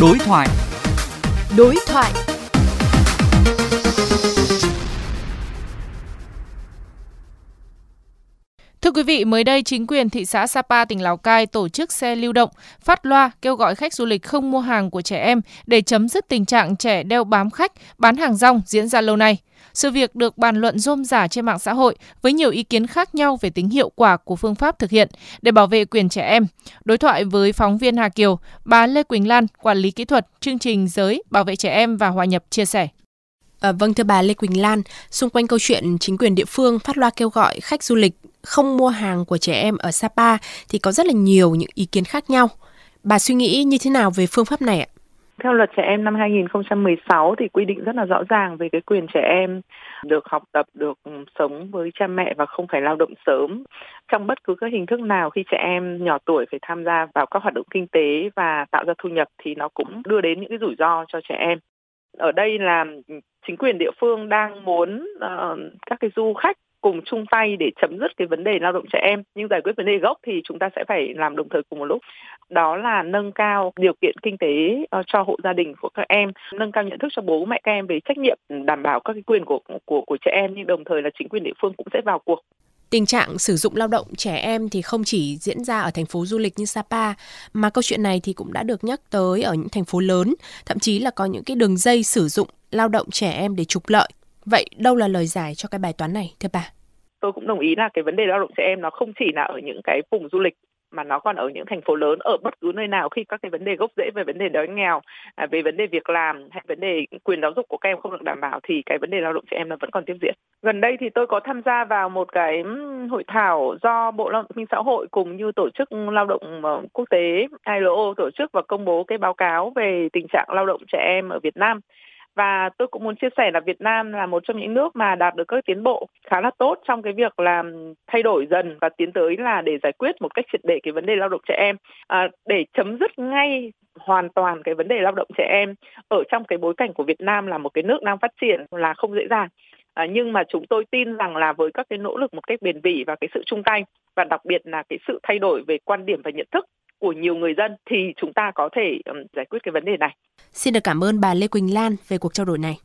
Đối thoại. Đối thoại. Thưa quý vị, mới đây chính quyền thị xã Sapa tỉnh Lào Cai tổ chức xe lưu động phát loa kêu gọi khách du lịch không mua hàng của trẻ em để chấm dứt tình trạng trẻ đeo bám khách, bán hàng rong diễn ra lâu nay. Sự việc được bàn luận rôm rả trên mạng xã hội với nhiều ý kiến khác nhau về tính hiệu quả của phương pháp thực hiện để bảo vệ quyền trẻ em. Đối thoại với phóng viên Hà Kiều, bà Lê Quỳnh Lan, quản lý kỹ thuật chương trình giới bảo vệ trẻ em và hòa nhập chia sẻ. À, vâng thưa bà Lê Quỳnh Lan, xung quanh câu chuyện chính quyền địa phương phát loa kêu gọi khách du lịch không mua hàng của trẻ em ở Sapa thì có rất là nhiều những ý kiến khác nhau. Bà suy nghĩ như thế nào về phương pháp này ạ? Theo luật trẻ em năm 2016 thì quy định rất là rõ ràng về cái quyền trẻ em được học tập, được ừ, sống với cha mẹ và không phải lao động sớm. Trong bất cứ các hình thức nào khi trẻ em nhỏ tuổi phải tham gia vào các hoạt động kinh tế và tạo ra thu nhập thì nó cũng đưa đến những cái rủi ro cho trẻ em. Ở đây là chính quyền địa phương đang muốn uh, các cái du khách cùng chung tay để chấm dứt cái vấn đề lao động trẻ em. Nhưng giải quyết vấn đề gốc thì chúng ta sẽ phải làm đồng thời cùng một lúc. Đó là nâng cao điều kiện kinh tế ờ, cho hộ gia đình của các em nâng cao nhận thức cho bố mẹ các em về trách nhiệm đảm bảo các cái quyền của của của trẻ em. Nhưng đồng thời là chính quyền địa phương cũng sẽ vào cuộc. Tình trạng sử dụng lao động trẻ em thì không chỉ diễn ra ở thành phố du lịch như Sapa mà câu chuyện này thì cũng đã được nhắc tới ở những thành phố lớn, thậm chí là có những cái đường dây sử dụng lao động trẻ em để trục lợi. Vậy đâu là lời giải cho cái bài toán này thưa bà? Tôi cũng đồng ý là cái vấn đề lao động trẻ em nó không chỉ là ở những cái vùng du lịch mà nó còn ở những thành phố lớn ở bất cứ nơi nào khi các cái vấn đề gốc rễ về vấn đề đói nghèo à, về vấn đề việc làm hay vấn đề quyền giáo dục của các em không được đảm bảo thì cái vấn đề lao động trẻ em nó vẫn còn tiếp diễn gần đây thì tôi có tham gia vào một cái hội thảo do bộ lao động minh xã hội cùng như tổ chức lao động ờ, quốc tế ILO tổ chức và công bố cái báo cáo về tình trạng lao động trẻ em ở Việt Nam và tôi cũng muốn chia sẻ là Việt Nam là một trong những nước mà đạt được các tiến bộ khá là tốt trong cái việc là thay đổi dần và tiến tới là để giải quyết một cách triệt để cái vấn đề lao động trẻ em. À, để chấm dứt ngay hoàn toàn cái vấn đề lao động trẻ em ở trong cái bối cảnh của Việt Nam là một cái nước đang phát triển là không dễ dàng. À, nhưng mà chúng tôi tin rằng là với các cái nỗ lực một cách bền bỉ và cái sự chung tay và đặc biệt là cái sự thay đổi về quan điểm và nhận thức của nhiều người dân thì chúng ta có thể um, giải quyết cái vấn đề này. Xin được cảm ơn bà Lê Quỳnh Lan về cuộc trao đổi này.